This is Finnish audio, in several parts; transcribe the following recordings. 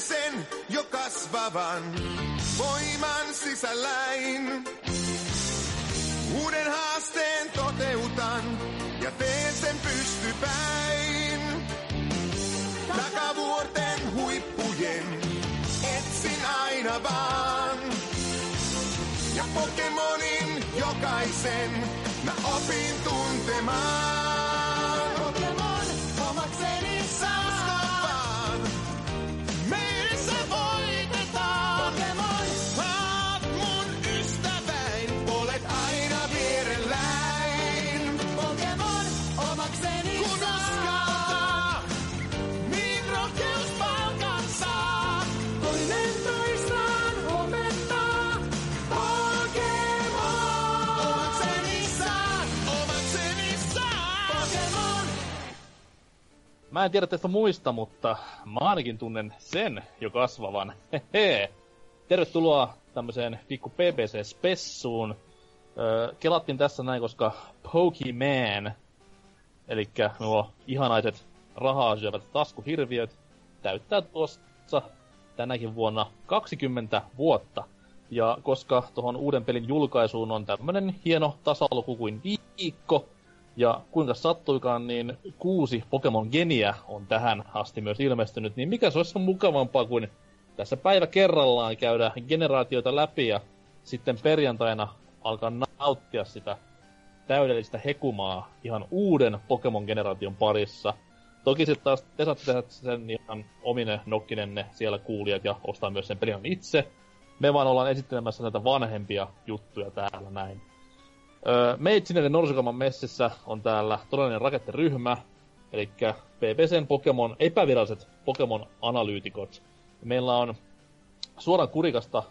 sen jo kasvavan voiman sisälläin. Uuden haasteen toteutan ja teen sen pystypäin. Takavuorten huippujen etsin aina vaan. Ja Pokemonin jokaisen mä opin tuntemaan. Mä en tiedä teistä muista, mutta mä ainakin tunnen sen jo kasvavan. Hehe. Tervetuloa tämmöiseen pikku BBC-spessuun. Öö, kelattiin tässä näin, koska Pokemon, eli nuo ihanaiset rahaa syövät taskuhirviöt, täyttää tuossa tänäkin vuonna 20 vuotta. Ja koska tuohon uuden pelin julkaisuun on tämmönen hieno tasaluku kuin viikko, ja kuinka sattuikaan, niin kuusi Pokemon Geniä on tähän asti myös ilmestynyt, niin mikä se olisi mukavampaa kuin tässä päivä kerrallaan käydä generaatioita läpi ja sitten perjantaina alkaa nauttia sitä täydellistä hekumaa ihan uuden Pokemon-generaation parissa. Toki sitten taas te saatte tehdä sen ihan omine nokkinenne siellä kuulijat ja ostaa myös sen pelin itse. Me vaan ollaan esittelemässä näitä vanhempia juttuja täällä näin. Öö, Meitsineen Norsukaman messissä on täällä todellinen rakettiryhmä, eli BBCn Pokemon, epäviralliset Pokemon-analyytikot. Meillä on suoraan kurikasta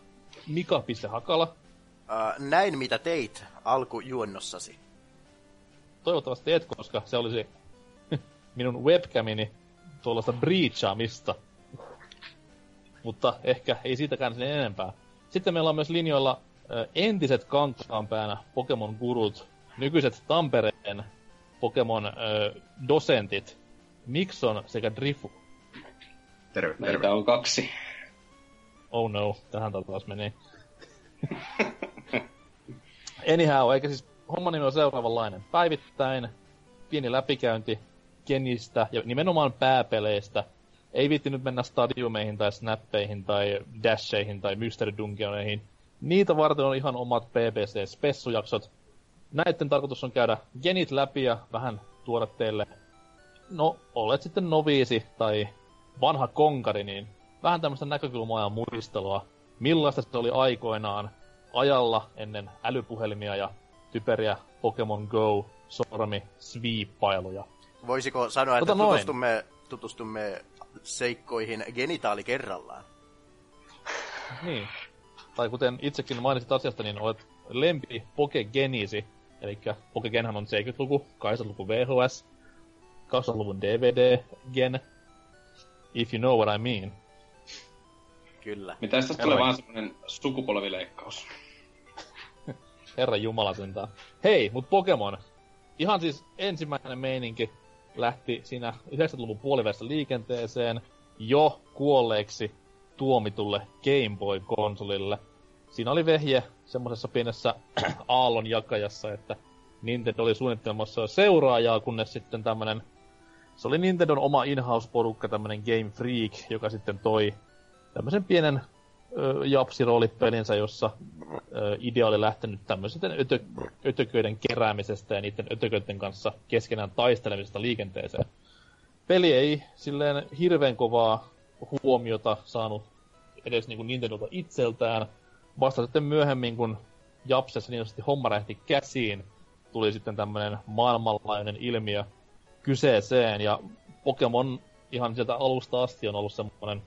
Mika Hakala. Uh, näin mitä teit alkujuonnossasi. Toivottavasti et, koska se olisi minun webcamini tuollaista breachaamista. Mutta ehkä ei siitäkään sen enempää. Sitten meillä on myös linjoilla ö, entiset kankaanpäänä Pokemon-gurut, nykyiset Tampereen Pokemon-dosentit, Mikson sekä Drifu. Terve, terve. Meitä on kaksi. Oh no, tähän taas meni. Anyhow, eikä siis homma nimi on seuraavanlainen. Päivittäin pieni läpikäynti Kenistä ja nimenomaan pääpeleistä. Ei viitti nyt mennä stadiumeihin tai snappeihin tai dasheihin tai mystery dungeoneihin. Niitä varten on ihan omat BBC-spessujaksot. Näiden tarkoitus on käydä genit läpi ja vähän tuoda teille, no olet sitten noviisi tai vanha konkari, niin vähän tämmöistä näkökulmaa ja muistelua, millaista se oli aikoinaan ajalla ennen älypuhelimia ja typeriä Pokemon Go sormi sviippailuja. Voisiko sanoa, että Ota noin. tutustumme, tutustumme seikkoihin genitaali kerrallaan? Niin. Tai kuten itsekin mainitsit asiasta, niin olet lempi Pokegenisi. Eli Pokegenhän on 70-luku, 80-luku VHS, 2000-luvun DVD-gen. If you know what I mean. Kyllä. Mitä tästä tulee vaan semmonen sukupolvileikkaus? Herra Jumala sentään. Hei, mut Pokemon. Ihan siis ensimmäinen meininki lähti siinä 90-luvun puolivälissä liikenteeseen jo kuolleeksi tuomitulle Game Boy-konsolille. Siinä oli vehje semmosessa pienessä aallon jakajassa, että Nintendo oli suunnittelemassa seuraajaa, kunnes sitten tämmönen... Se oli Nintendon oma in-house-porukka, tämmönen Game Freak, joka sitten toi tämmöisen pienen japsiroolipelinsä, jossa ö, idea oli lähtenyt tämmöisten ötö, ötököiden keräämisestä ja niiden ötököiden kanssa keskenään taistelemisesta liikenteeseen. Peli ei silleen hirveän kovaa huomiota saanut edes niinku Nintendolta itseltään. Vasta sitten myöhemmin, kun Japsessa niin sanotusti homma rähti käsiin, tuli sitten tämmönen maailmanlaajuinen ilmiö kyseeseen. Ja Pokemon ihan sieltä alusta asti on ollut semmoinen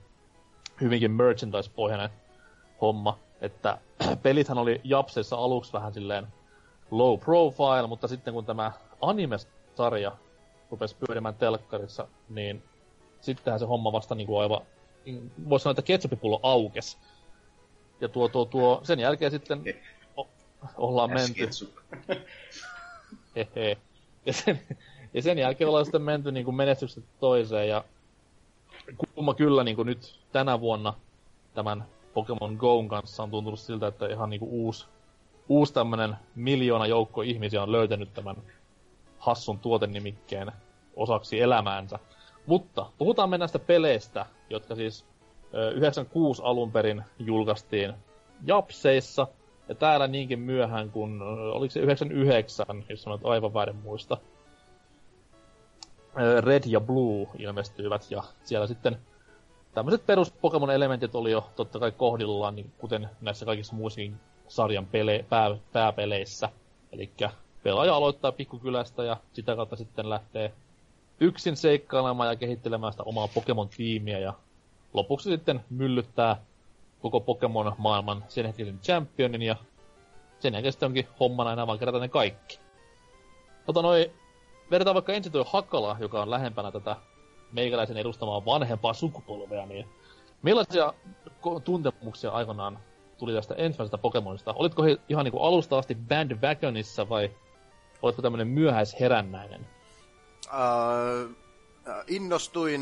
hyvinkin merchandise-pohjainen homma. Että pelithän oli Japsessa aluksi vähän silleen low profile, mutta sitten kun tämä anime-sarja rupesi pyörimään telkkarissa, niin sittenhän se homma vasta niinku aivan, voisi sanoa, että ketsuppipullo aukes. Ja tuo, tuo, tuo, sen jälkeen sitten o, ollaan menty, Ketsup. hehe. Ja sen, ja sen jälkeen ollaan sitten menty niinku menestyksestä toiseen ja kumma kyllä niin nyt tänä vuonna tämän Pokemon Go'n kanssa on tuntunut siltä, että ihan niinku uusi, uusi tämmönen miljoona joukko ihmisiä on löytänyt tämän hassun tuotennimikkeen osaksi elämäänsä. Mutta puhutaan me näistä peleistä, jotka siis ö, 96 alun perin julkaistiin Japseissa, ja täällä niinkin myöhään kuin, oliko se 99, jos nyt aivan väärin muista. Red ja Blue ilmestyivät, ja siellä sitten tämmöiset perus Pokemon-elementit oli jo totta kai kohdillaan, niin kuten näissä kaikissa muissakin sarjan pele, pää, pääpeleissä. Eli pelaaja aloittaa pikkukylästä ja sitä kautta sitten lähtee yksin seikkailemaan ja kehittelemään sitä omaa Pokemon-tiimiä ja lopuksi sitten myllyttää koko Pokemon-maailman sen hetkisen championin ja sen jälkeen sitten onkin hommana enää vaan kerätä ne kaikki. Tota noi, vedetään vaikka ensin tuo Hakala, joka on lähempänä tätä meikäläisen edustamaa vanhempaa sukupolvea, niin millaisia tuntemuksia aikanaan tuli tästä ensimmäisestä Pokemonista? Olitko he ihan niinku alusta asti bandwagonissa vai oletko tämmönen myöhäisherännäinen? Uh, innostuin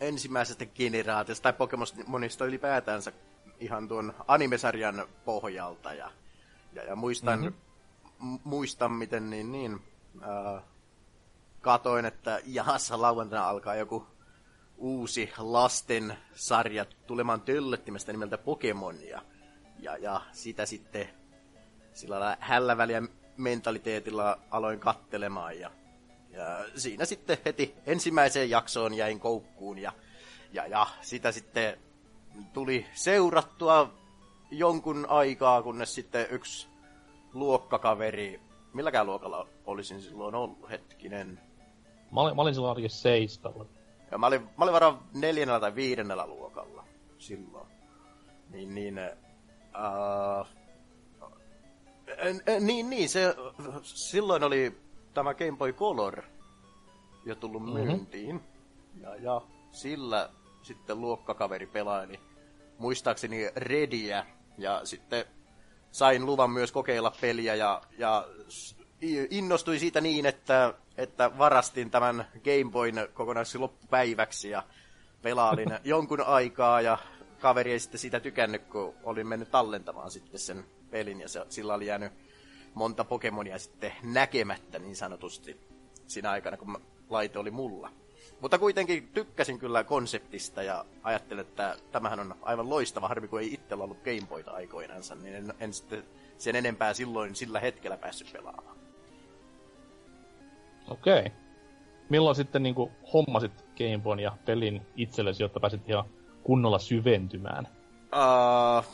ensimmäisestä generaatiosta tai Pokemonista ylipäätänsä ihan tuon animesarjan pohjalta ja, ja, ja muistan, mm-hmm. m- muistan miten niin, niin uh, katoin, että jahassa lauantaina alkaa joku uusi lasten sarja tulemaan töllöttimestä nimeltä Pokemon ja, ja, ja sitä sitten sillä lailla hälläväliä mentaliteetilla aloin kattelemaan ja, ja siinä sitten heti ensimmäiseen jaksoon jäin koukkuun ja, ja, ja sitä sitten tuli seurattua jonkun aikaa, kunnes sitten yksi luokkakaveri, milläkään luokalla olisin silloin ollut, hetkinen. Mä olin, mä olin silloin ainakin seistalla. Ja mä olin, mä olin varmaan neljännellä tai viidennellä luokalla silloin. Niin, niin, uh, niin, niin, se, silloin oli tämä Game Boy Color jo tullut Mhm. myyntiin. Ja, ja sillä sitten luokkakaveri pelaili muistaakseni Rediä. Ja sitten sain luvan myös kokeilla peliä ja, ja innostuin siitä niin, että, että varastin tämän Game Boyn kokonaisesti loppupäiväksi ja pelailin jonkun aikaa ja kaveri ei sitten siitä tykännyt, kun olin mennyt tallentamaan sitten sen pelin ja se, sillä oli jäänyt monta Pokemonia sitten näkemättä niin sanotusti siinä aikana, kun laite oli mulla. Mutta kuitenkin tykkäsin kyllä konseptista ja ajattelin, että tämähän on aivan loistava harmi, kun ei itsellä ollut Gameboyta aikoinansa, niin en, en sitten sen enempää silloin sillä hetkellä päässyt pelaamaan. Okei. Okay. Milloin sitten niinku hommasit Game Boyn ja pelin itsellesi, jotta pääsit ihan kunnolla syventymään? Uh,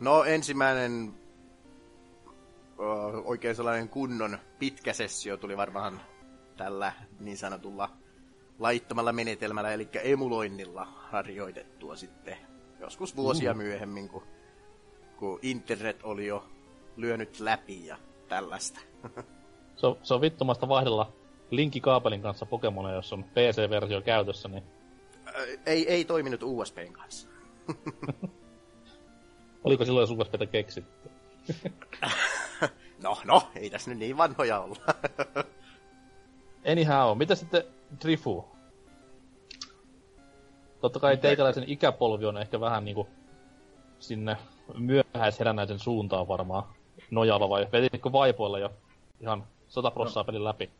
no ensimmäinen oikein sellainen kunnon pitkä sessio tuli varmaan tällä niin sanotulla laittomalla menetelmällä, eli emuloinnilla harjoitettua sitten joskus vuosia myöhemmin, kun, kun internet oli jo lyönyt läpi ja tällaista. Se on, se on vittumasta vaihdella linkkikaapelin kanssa Pokemonia, jos on PC-versio käytössä, niin ei, ei toiminut USBn kanssa. oliko silloin jos USBtä keksitty? No, no, ei tässä nyt niin vanhoja olla. Anyhow, mitä sitten Drifu? Totta kai teikäläisen ikäpolvi on ehkä vähän niinku sinne myöhäisherännäisen suuntaan varmaan nojalla vai vetitkö vaipoilla jo ihan sata prossaa pelin läpi?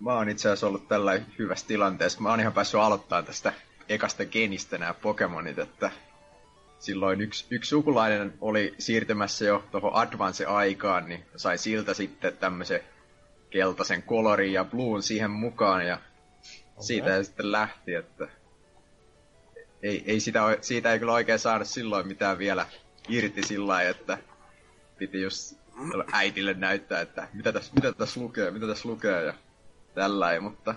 Mä oon itse asiassa ollut tällä hyvässä tilanteessa. Mä oon ihan päässyt aloittamaan tästä ekasta genistä nämä Pokemonit, että silloin yksi, yksi sukulainen oli siirtymässä jo tuohon Advance-aikaan, niin sai siltä sitten tämmöisen keltaisen kolorin ja bluun siihen mukaan, ja okay. siitä ja sitten lähti, että ei, ei sitä, siitä ei kyllä oikein saada silloin mitään vielä irti sillä lailla, että piti just äitille näyttää, että mitä tässä, mitä tässä lukee, mitä tässä lukee ja tällä mutta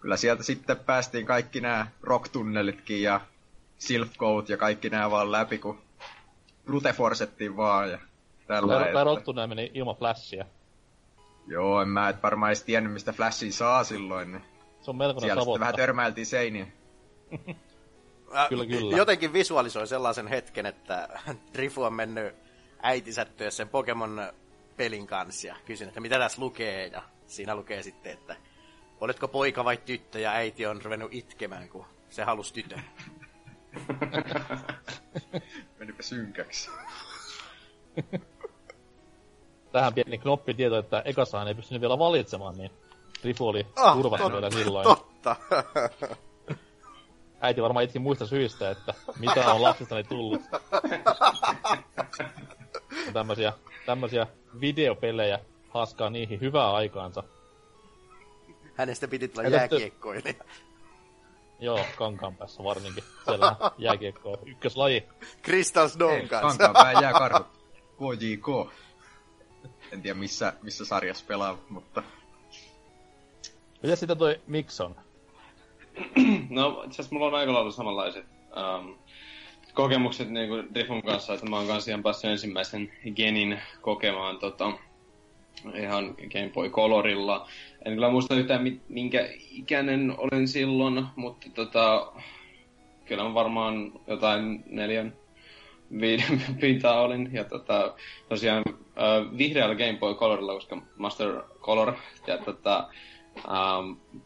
kyllä sieltä sitten päästiin kaikki nämä rock-tunnelitkin ja Silph Code ja kaikki nämä vaan läpi, kun brute forcettiin vaan ja tällä tai että- Rottunen meni ilman flashia. Joo, en mä et varmaan edes tiennyt, mistä Flashin saa silloin, niin Se on melkoinen siellä sitten savotta. vähän törmäiltiin seiniin. Kyllä, kyllä. Jotenkin visualisoi sellaisen hetken, että Drifu on mennyt äitinsä työssä sen Pokemon pelin kanssa ja kysynyt, että mitä tässä lukee. Ja siinä lukee sitten, että oletko poika vai tyttö ja äiti on ruvennut itkemään, kun Se halusi tytön. Menipä synkäksi. Tähän pieni knoppitieto, että ekassahan ei pystynyt vielä valitsemaan, niin Rifu oli Ah, turvattu tot- vielä silloin. Totta. Äiti varmaan itki muista syistä, että mitä on lapsestani tullut. Ja tämmösiä, tämmösiä videopelejä haaskaa niihin hyvää aikaansa. Hänestä piti tulla jääkiekkoilija. Joo, kankaan päässä varsinkin. Siellä jääkiekko on ykköslaji. Snow Hei, kanssa. Kankaanpää jääkarhut. KJK. En tiedä missä, missä sarjassa pelaa, mutta Miten sitten toi Mikson? No, itse asiassa mulla on aika lailla samanlaiset um, kokemukset niin kuin kanssa, että mä oon kanssa ihan päässyt ensimmäisen genin kokemaan tota, ihan Game Boy Colorilla. En kyllä muista yhtään mi- minkä ikäinen olin silloin, mutta tota, kyllä mä varmaan jotain neljän viiden pintaa olin. Ja tota, tosiaan äh, vihreällä Game Boy Colorilla, koska Master Color, ja tota, ähm,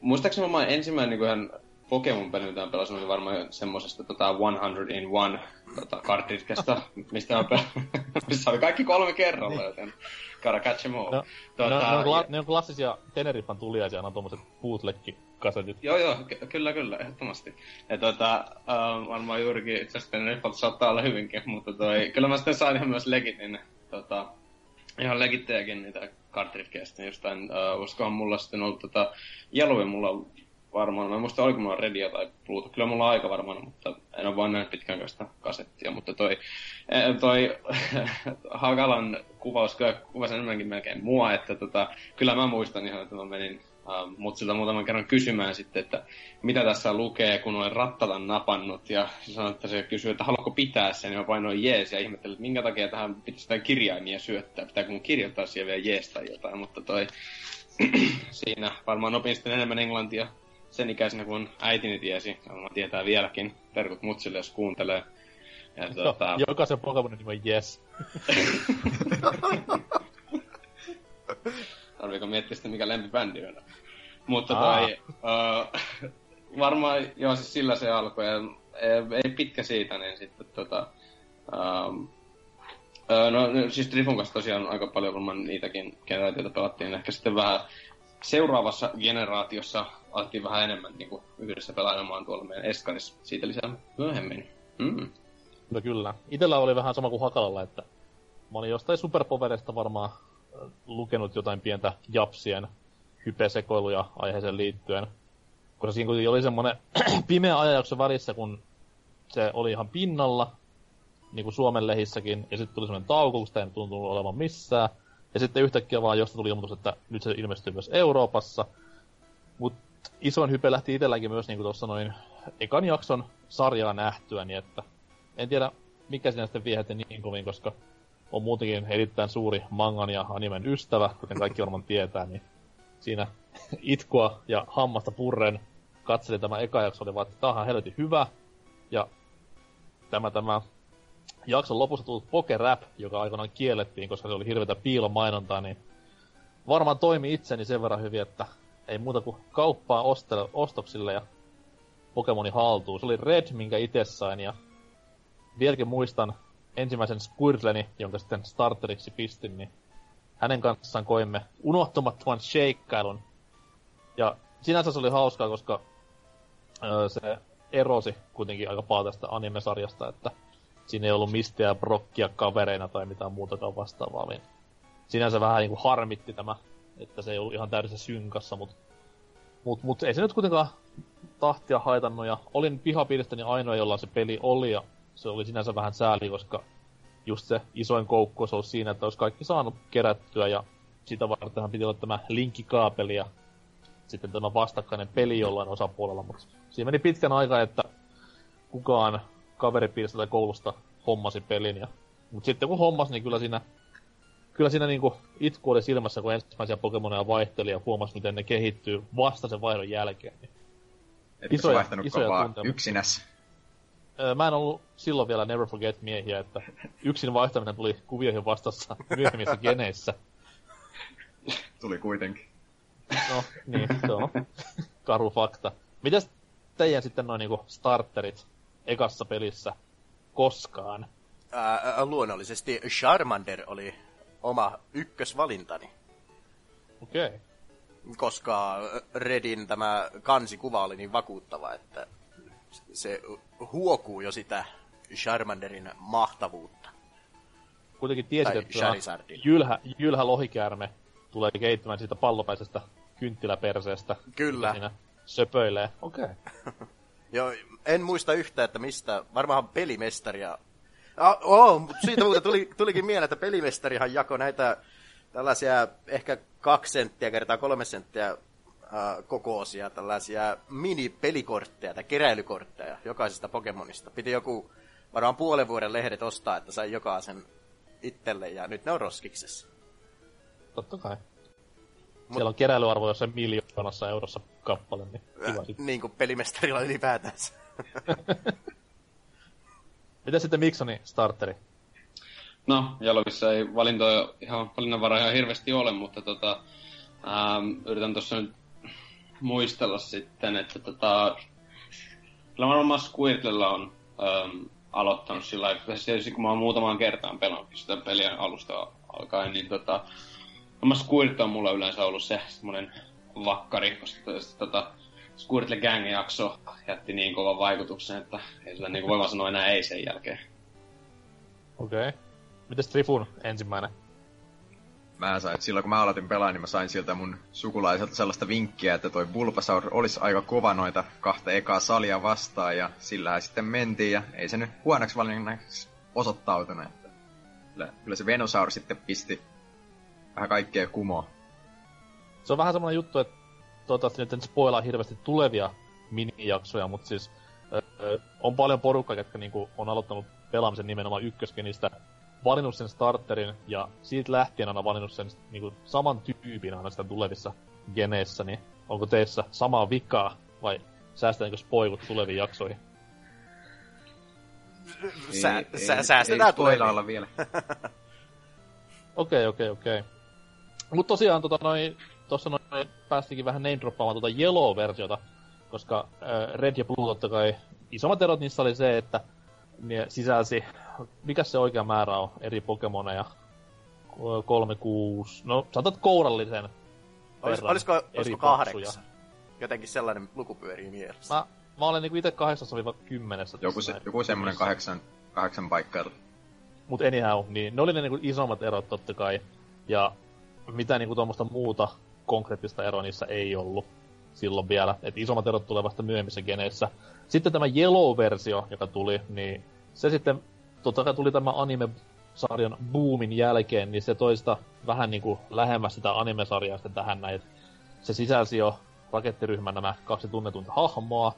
muistaakseni mä ensimmäinen niin ihan Pokemon-peli, mitä mä pelasin, oli varmaan semmosesta tota 100 in one tota, cartridgesta, mistä mä pel- missä oli kaikki kolme kerralla, joten gotta catch em all. No, ne, on, ne, on, kla- ja- ne on klassisia Teneriffan tuliaisia, ne on tommoset bootleg-kasetit. Joo, joo, ky- kyllä, kyllä, ehdottomasti. Ja tota, uh, varmaan juurikin itse asiassa nyt saattaa olla hyvinkin, mutta toi, kyllä mä sitten sain ihan myös legitin, tota, ihan legittejäkin niitä cartridgeja sitten jostain, uh, olisikohan mulla sitten ollut tota, Yellowin mulla varmaan, mä en muista oliko mulla Redia tai Bluetooth, kyllä mulla on aika varmaan, mutta en ole vaan näin pitkään kanssa kasettia, mutta toi, eh, toi Hakalan kuvaus kyllä kuvasi enemmänkin melkein mua, että tota, kyllä mä muistan ihan, että mä menin uh, mut siltä muutaman kerran kysymään sitten, että mitä tässä lukee, kun olen rattatan napannut, ja sanoi, että se kysyy, että haluatko pitää sen, ja mä painoin jees, ja ihmettelin, että minkä takia tähän pitäisi jotain kirjaimia syöttää, pitääkö mun kirjoittaa siihen vielä jees tai jotain, mutta toi, siinä varmaan opin sitten enemmän englantia sen ikäisenä kuin äitini tiesi, mä tietää vieläkin, terkut mutsille, jos kuuntelee. Ja, tota, Jo, jokaisen Pokemonin nimi on Yes. Tarviiko miettiä sitten, mikä lempibändi on? Mutta toi, uh, varmaan, joo, siis sillä se alkoi. Ja, ei, ei pitkä siitä, niin sitten tota... Um, no, no, siis Drifun kanssa tosiaan aika paljon varmaan niitäkin generaatioita pelattiin. Ehkä sitten vähän seuraavassa generaatiossa alettiin vähän enemmän niin kuin yhdessä pelailemaan tuolla meidän Eskarissa. Siitä lisää myöhemmin. Mm. Kyllä, kyllä. Itellä oli vähän sama kuin Hakalalla, että mä olin jostain superpoverista varmaan lukenut jotain pientä japsien hypesekoiluja aiheeseen liittyen. Koska siinä kuitenkin oli semmonen pimeä ajanjakso välissä, kun se oli ihan pinnalla, niin kuin Suomen lehissäkin, ja sitten tuli semmoinen tauko, kun sitä ei tuntunut olevan missään. Ja sitten yhtäkkiä vaan josta tuli ilmoitus, että nyt se ilmestyy myös Euroopassa. Mutta isoin hype lähti itselläkin myös, niin kuin tuossa noin ekan jakson sarjaa nähtyä, niin että en tiedä, mikä siinä sitten viehätti niin kovin, koska on muutenkin erittäin suuri mangan ja animen ystävä, kuten kaikki varmaan tietää, niin siinä itkua ja hammasta purren katselin tämä eka jakso, oli vaan, että tämähän on hyvä. Ja tämä, tämä jakson lopussa tullut Pokerap, joka aikanaan kiellettiin, koska se oli hirveätä piilomainontaa, niin varmaan toimi itseni sen verran hyvin, että ei muuta kuin kauppaa ostele, ostoksille ja Pokemoni haltuun. Se oli Red, minkä itse sain, ja vieläkin muistan ensimmäisen Squirtleni, jonka sitten starteriksi pistin, niin hänen kanssaan koimme unohtumattoman shakeailun. Ja sinänsä se oli hauskaa, koska öö, se erosi kuitenkin aika paljon tästä anime-sarjasta, että siinä ei ollut Mistiä ja Brockia kavereina tai mitään muutakaan vastaavaa, niin sinänsä vähän niinku harmitti tämä, että se ei ollut ihan täydessä synkassa, mutta mut, mut ei se nyt kuitenkaan tahtia haitannut, ja olin pihapiiristäni ainoa, jolla se peli oli, ja se oli sinänsä vähän sääli, koska just se isoin koukku olisi ollut siinä, että olisi kaikki saanut kerättyä, ja sitä vartenhan piti olla tämä linkkikaapeli, ja sitten tämä vastakkainen peli jollain osapuolella, mutta siinä meni pitkän aikaa, että kukaan kaveripiiristä tai koulusta hommasi pelin, ja mutta sitten kun hommas, niin kyllä siinä kyllä siinä niinku itku oli silmässä, kun ensimmäisiä Pokemoneja vaihteli ja huomasi, miten ne kehittyy vasta sen vaihdon jälkeen. Niin etkö Isoja- isoja, vaihtanut isoja vaan tuntemuksia. yksinäs? Öö, mä en ollut silloin vielä Never Forget miehiä, että yksin vaihtaminen tuli kuvioihin vastassa myöhemmissä geneissä. Tuli kuitenkin. No, niin, se on karu fakta. Mitäs teidän sitten noin niinku starterit ekassa pelissä koskaan? Ää, luonnollisesti Charmander oli oma ykkösvalintani, Okei. Okay. koska Redin tämä kansikuva oli niin vakuuttava, että se huokuu jo sitä Charmanderin mahtavuutta. Kuitenkin tiesit, että jylhä, jylhä lohikäärme tulee kehittämään siitä pallopäisestä kynttiläperseestä. Kyllä. Siinä söpöilee. Okei. Okay. Joo, en muista yhtä, että mistä, varmaan pelimestaria. Oh, mut siitä muuten tuli, tulikin mieleen, että pelimestarihan jako näitä tällaisia ehkä kaksi senttiä kertaa kolme senttiä äh, kokoisia tällaisia mini-pelikortteja tai keräilykortteja jokaisesta Pokemonista. Piti joku varmaan puolen vuoden lehdet ostaa, että sai jokaisen itselle ja nyt ne on roskiksessa. Totta kai. Siellä on keräilyarvo jossain miljoonassa eurossa kappale, niin kiva Äh, niin kuin pelimestarilla ylipäätänsä. Mitä sitten Miksoni starteri? No, Jalovissa ei valintoja ihan valinnanvaraa ihan hirveästi ole, mutta tota, ähm, yritän tuossa nyt muistella sitten, että tota, kyllä varmaan Squirtlella on ähm, aloittanut sillä lailla, kun mä oon muutamaan kertaan pelannut sitä peliä alusta alkaen, niin tota, Oma Squirt on mulla yleensä ollut se semmonen vakkari, koska to- tota, Squirtle Gang jakso jätti niin kovan vaikutuksen, että ei sillä niinku voima sanoa enää ei sen jälkeen. Okei. Okay. Mites Trifun ensimmäinen? Mä sain, silloin kun mä aloitin pelaa, niin mä sain siltä mun sukulaiselta sellaista vinkkiä, että toi Bulbasaur olisi aika kova noita kahta ekaa salia vastaan, ja sillä sitten mentiin, ja ei se nyt huonoksi valinnaksi osoittautunut. Että kyllä, kyllä se Venusaur sitten pisti vähän kaikkea kumoa. Se on vähän semmoinen juttu, että toivottavasti nyt en spoilaa hirveästi tulevia minijaksoja, mutta siis ö, ö, on paljon porukkaa, jotka niinku on aloittanut pelaamisen nimenomaan ykköskenistä, valinnut sen starterin ja siitä lähtien aina valinnut sen niinku saman tyypin aina sitä tulevissa geneissä, niin onko teissä samaa vikaa vai säästetäänkö spoilut tuleviin jaksoihin? Sä, Ei- sä, ei- säästetään ei olla vielä. Okei, okei, okei. Mut tosiaan tota noin, tossa noin päästikin vähän name droppaamaan tuota Yellow-versiota, koska äh, Red ja Blue totta kai isommat erot niissä oli se, että ne sisälsi, mikä se oikea määrä on, eri Pokemoneja, Ko- kolme, kuusi, no sanotaan kourallisen Olis, verran olisiko, eri olisiko kahdeksan? Jotenkin sellainen luku pyörii mielessä. Mä, mä olen niinku ite kahdeksassa viiva kymmenessä. Joku, se, joku semmonen kahdeksan, kahdeksan paikkaa. Mut anyhow, niin ne oli ne niinku isommat erot totta kai. Ja mitä niinku tuommoista muuta konkreettista eroa niissä ei ollut silloin vielä. Et isommat erot tulee vasta myöhemmissä geneissä. Sitten tämä Yellow-versio, joka tuli, niin se sitten, totta kai tuli tämä anime-sarjan boomin jälkeen, niin se toista vähän niinku lähemmäs sitä anime-sarjaa sitten tähän näin. Se sisälsi jo rakettiryhmän nämä kaksi tunnetunta hahmoa,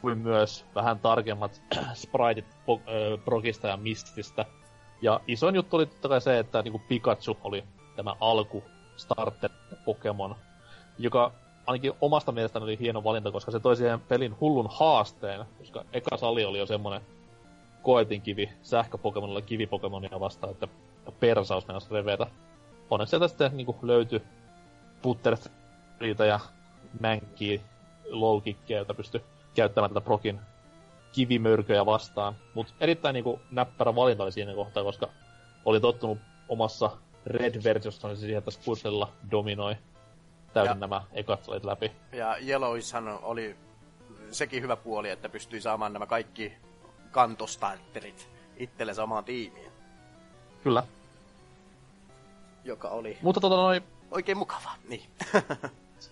kuin myös vähän tarkemmat spriteit Brokista ja Mististä. Ja isoin juttu oli totta kai se, että niinku Pikachu oli tämä alku starter Pokemon, joka ainakin omasta mielestäni oli hieno valinta, koska se toi siihen pelin hullun haasteen, koska eka sali oli jo semmonen koetinkivi sähköpokemonilla kivipokemonia vastaan, että persaus mennäisi revetä. Onneksi sieltä sitten niinku löytyi Butterfreeta ja Mankey low kickia, jota pystyi käyttämään tätä Prokin kivimörköjä vastaan. Mutta erittäin niinku näppärä valinta oli siinä kohtaa, koska oli tottunut omassa Red-versiossa siihen, että Squirtlella dominoi täysin Ja- nämä ekat läpi. Ja Yellowshan oli sekin hyvä puoli, että pystyi saamaan nämä kaikki kantostarterit itselle samaan tiimiin, Kyllä. joka oli Mutta tota noin, oikein mukava. Niin.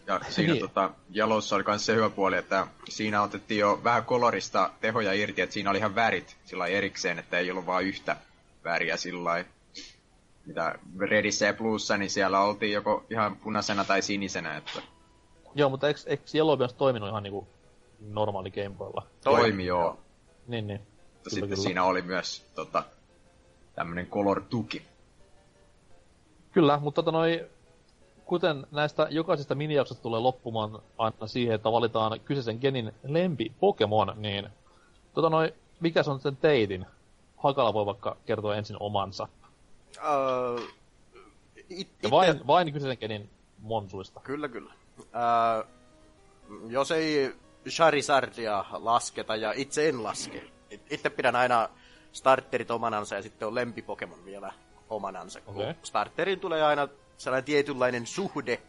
Ja siinä Niin. tota, Jalossa oli myös se hyvä puoli, että siinä otettiin jo vähän kolorista tehoja irti, että siinä oli ihan värit sillä erikseen, että ei ollut vain yhtä väriä sillä lailla. Mitä Redissä ja Bluessa, niin siellä oltiin joko ihan punaisena tai sinisenä, että joo, mutta eikö, eikö Yellow myös toiminut ihan niinku normaali Gameboylla? toimi joo. Niin, niin. Mutta sitten siinä oli myös tota, tämmönen color-tuki. Kyllä, mutta tota noi, kuten näistä jokaisesta minijaksosta tulee loppumaan aina siihen, että valitaan kyseisen genin lempi Pokemon, niin tota noi, mikä se on sen teitin? Hakala voi vaikka kertoa ensin omansa. Uh, it, Ja vain, vain kyseisen genin monsuista. Kyllä, kyllä. Uh, jos ei Charizardia lasketa ja itse en laske. It- Itse pidän aina starterit omanansa ja sitten on lempipokemon vielä omanansa. kun Okei. Starteriin tulee aina sellainen tietynlainen suhde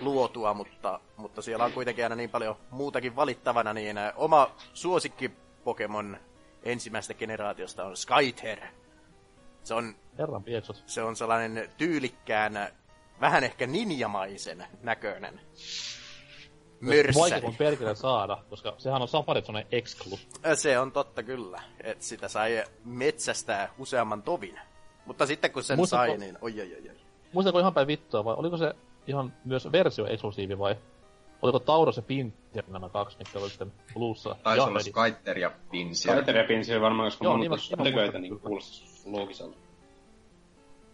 luotua, mutta, mutta siellä on kuitenkin aina niin paljon muutakin valittavana, niin ä, oma suosikki Pokemon ensimmäisestä generaatiosta on Skyter. Se on, Herran se on sellainen tyylikkään, vähän ehkä ninjamaisen näköinen Vaikea mörssäri. kun perkele saada, koska sehän on Safarit sellainen exclu. Se on totta kyllä, että sitä sai metsästää useamman tovin. Mutta sitten kun sen Muistatko- sai, niin oi oi oi oi. Muistatko ihan päin vittua vai oliko se ihan myös versio-eksklusiivi vai oliko Tauros ja Pinter nämä kaksi, mitkä oli sitten Bluessa Taisi ja olla? Skyter ja Pinsir. Skyter ja Pinsir varmaan, koska Joo, mun niin mä- niin, mä teköitä niin kyllä. Loogiselta.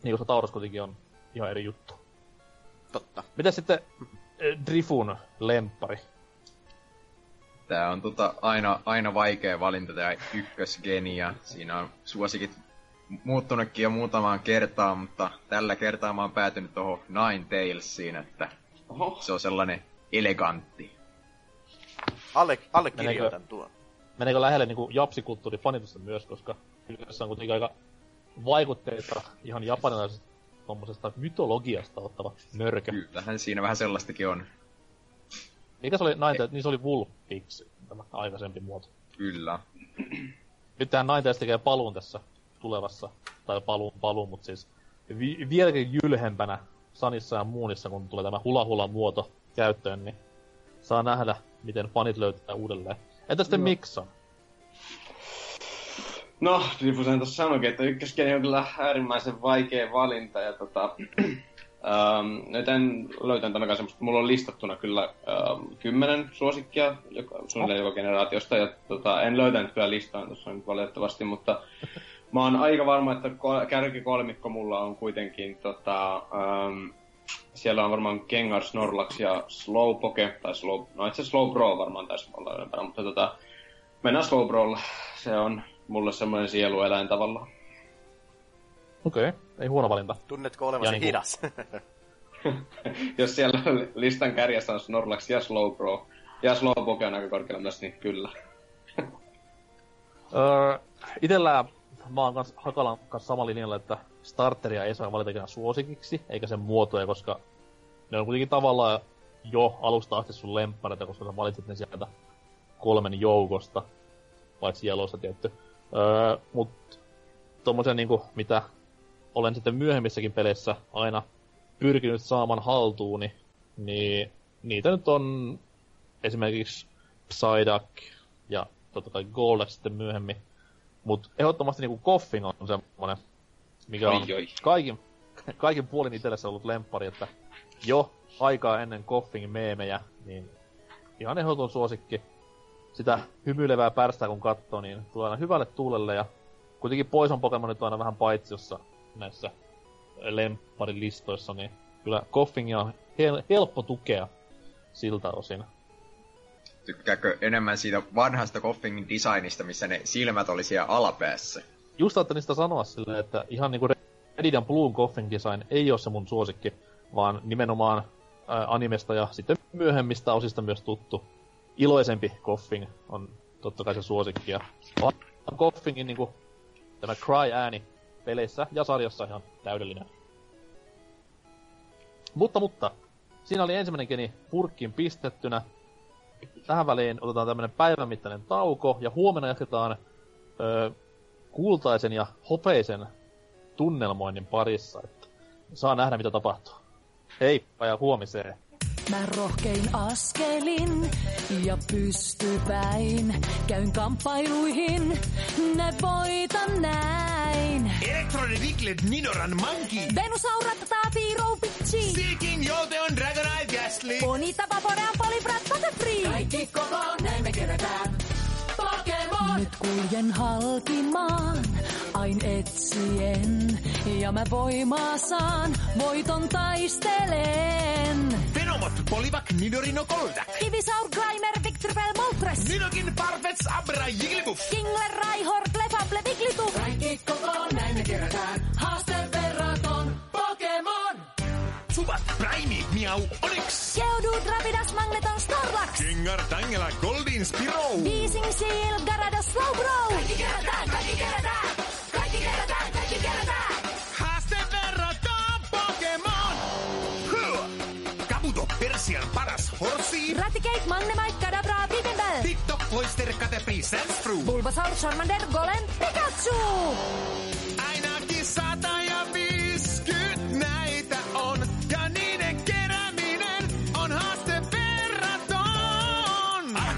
Niin, koska Tauros kuitenkin on ihan eri juttu. Totta. Mitä sitten eh, Drifun lemppari? Tää on tota aina, aina vaikea valinta tää ykkösgeni ja siinä on suosikit muuttunutkin jo muutamaan kertaan, mutta tällä kertaa mä oon päätynyt tuohon Nine Tailsiin, että Oho, se on sellainen elegantti. Alle, allekirjoitan tuon. Meneekö lähelle niinku japsikulttuurin fanitusta myös, koska kyseessä on kuitenkin aika vaikutteita ihan japanilaisesta tommosesta mytologiasta ottava mörkö. Kyllähän siinä vähän sellaistakin on. Mikä se oli Ninetales? Niin se oli Wolfix, tämä aikaisempi muoto. Kyllä. Nyt tähän Ninetales tekee paluun tässä tulevassa, tai paluun paluun, mutta siis vi- vieläkin jylhempänä Sanissa ja Muunissa, kun tulee tämä hula hula muoto käyttöön, niin saa nähdä, miten fanit löytää uudelleen. Entä sitten Mikson? No, Rifusen tuossa sanoikin, että ykköskeni on kyllä äärimmäisen vaikea valinta. Ja tota, ähm, nyt en löytänyt ainakaan semmoista. Mulla on listattuna kyllä ähm, kymmenen suosikkia joka, suunnilleen joka generaatiosta. Ja tota, en löytänyt kyllä listaa tuossa nyt valitettavasti, mutta mä oon aika varma, että ko- kärkikolmikko mulla on kuitenkin tota, ähm, siellä on varmaan Gengar, Snorlax ja Slowpoke, tai Slow, no itse Slowbro varmaan taisi olla ylempänä, mutta tota, mennään Slowbrolla. Se on mulle semmoinen sielueläin tavallaan. Okei, okay. ei huono valinta. Tunnetko olevasi Ja niinku- hidas? Jos siellä listan kärjessä on Snorlax ja Slowbro, ja Slowpoke on aika korkealla myös, niin kyllä. Öö, itellä mä oon kans Hakalan kanssa samalla linjalla, että starteria ei saa valita ikään suosikiksi, eikä sen muotoja, koska ne on kuitenkin tavallaan jo alusta asti sun lemppareita, koska sä valitset ne sieltä kolmen joukosta, paitsi jelossa tietty. Öö, mut tommosen niinku, mitä olen sitten myöhemmissäkin peleissä aina pyrkinyt saamaan haltuuni, niin niitä nyt on esimerkiksi Psyduck ja totta kai Goldax sitten myöhemmin. Mut ehdottomasti niinku Koffing on semmonen, mikä on Oi, kaikin, kaikin puolin itsellessä ollut lemppari, että jo aikaa ennen Koffingin meemejä, niin ihan ehdoton suosikki. Sitä hymyilevää pärstää kun katsoo, niin tulee aina hyvälle tuulelle ja kuitenkin Pokemonit on aina vähän paitsiossa näissä lempparilistoissa, niin kyllä Koffingia on hel- helppo tukea siltä osin. Tykkääkö enemmän siitä vanhasta Koffingin designista, missä ne silmät oli siellä alapäässä? just ajattelin sitä sanoa silleen, että ihan niinku Red and Blue Coffin Design ei ole se mun suosikki, vaan nimenomaan animesta ja sitten myöhemmistä osista myös tuttu iloisempi Coffin on totta kai se suosikki. Ja vaan Coffingin niinku tämä Cry-ääni peleissä ja sarjassa ihan täydellinen. Mutta, mutta, siinä oli ensimmäinen geni purkkiin pistettynä. Tähän väliin otetaan tämmönen päivän mittainen tauko ja huomenna jatketaan öö, kultaisen ja hopeisen tunnelmoinnin parissa. Että saa nähdä, mitä tapahtuu. Heippa ja huomiseen. Mä rohkein askelin ja pystypäin. Käyn kamppailuihin, ne voitan näin. Electronic Wicklet Ninoran Monkey. Venusaurat taapii pitchi. Seeking Jolteon Dragonite Ghastly. Bonita vaporean polibrat Butterfree. Kaikki koko näin me kerätään. Nyt kuljen halkimaan, ain etsien. Ja mä voimaa saan, voiton taistelen. Venomot Polivac Nidorino Golda. Ivisaur, Grimer, Victreebel, Moltres. Nidokin Parfets Abra Jigglypuff. Kingler, Raihor, Clefable, Wigglytuff. Kaikki koko näin me kerätään. Haaste Suvat Prime Miau Onyx. Geodude, Rapidas, Magneton, Snorlax. Gengar, Tangela, Goldin, Spiro. Weezing, Seel, Gyarados, Slowbro. Kaikki kerätään, kaikki kerätään. Kaikki kerätään, kaikki kerätään. Haaste verrataan Pokemon. Huh. Kabuto, Persian paras horsi. Raticate, Magnemite, Kadabra, Pipimbel. TikTok, Oyster, Caterpie, Sandshrew. Bulbasaur, Charmander, Golem, Pikachu.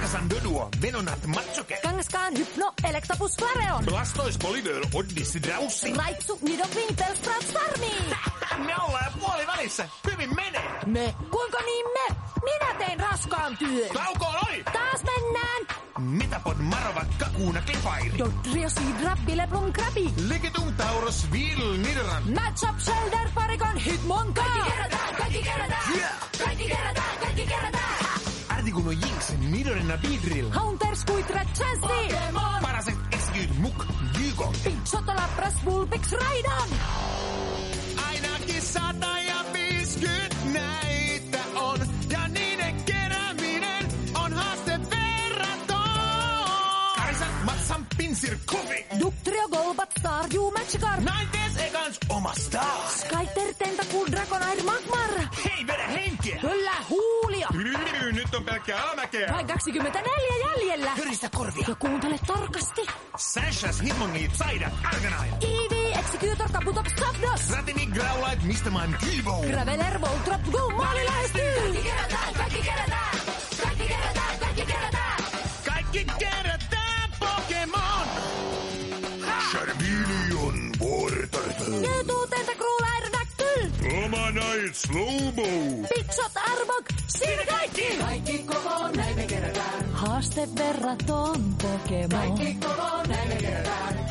Alakasan Doduo, Venonat, Matsuke. Kangaskaan, Hypno, Electabuzz, Flareon. Blastoise, Polydor, Odyssey, Draussi. Raitsu, Nidoqueen, Bellsprout, Starmie. Me ollaan puoli välissä. Hyvin menee. Me? Kuinka niin me? Minä tein raskaan työn. Taukoon oli! Taas mennään. Metapod, Marova, Kakuna, Klefairi. Dodrio, Sidra, Bileblum, Krabi. Legetum, Tauros, Vil, Nidoran. Matchup, Shelder, Parikon, Hitmonka. Kaikki kerätään, kaikki kerätään. Yeah. Kaikki kerätään, kaikki kerätään. Artikuno, Jinx, Nidorina, Beedrill. Haunter, Squidra, Chansey. Pokemon. Paraset, Execute, Muk, Gygo. Big Shot, Lapras, Vulpix, Raidon. Ainakin sata ja viisikymmentä näitä on. Ja niiden kerääminen on haaste verraton. Karisan, Matsan, Pinsir, Kuvi. Ductrio, Golbat, Staryu, Magikarp. Nineteenth ekans oma star. Skyter, on pelkkää alamäkeä. Vain 24 jäljellä. Höristä korvia. Ja kuuntele tarkasti. Sashas, Hitmongi, Psyduck, Arcanine. Eevee, Executor, Kabutops, Zapdos. Ratini, Growlite, Mistaman, Kivo. Graveler, Voltrop, Go, maali lähestyy. Kaikki kerätään, kaikki kerätään. näin slow -mo. Pizzat, armok, siinä kaikki! Kaikki kokoon, näin me kerätään. Haaste verraton Pokemon. Kaikki kokoon, näin me kerätään.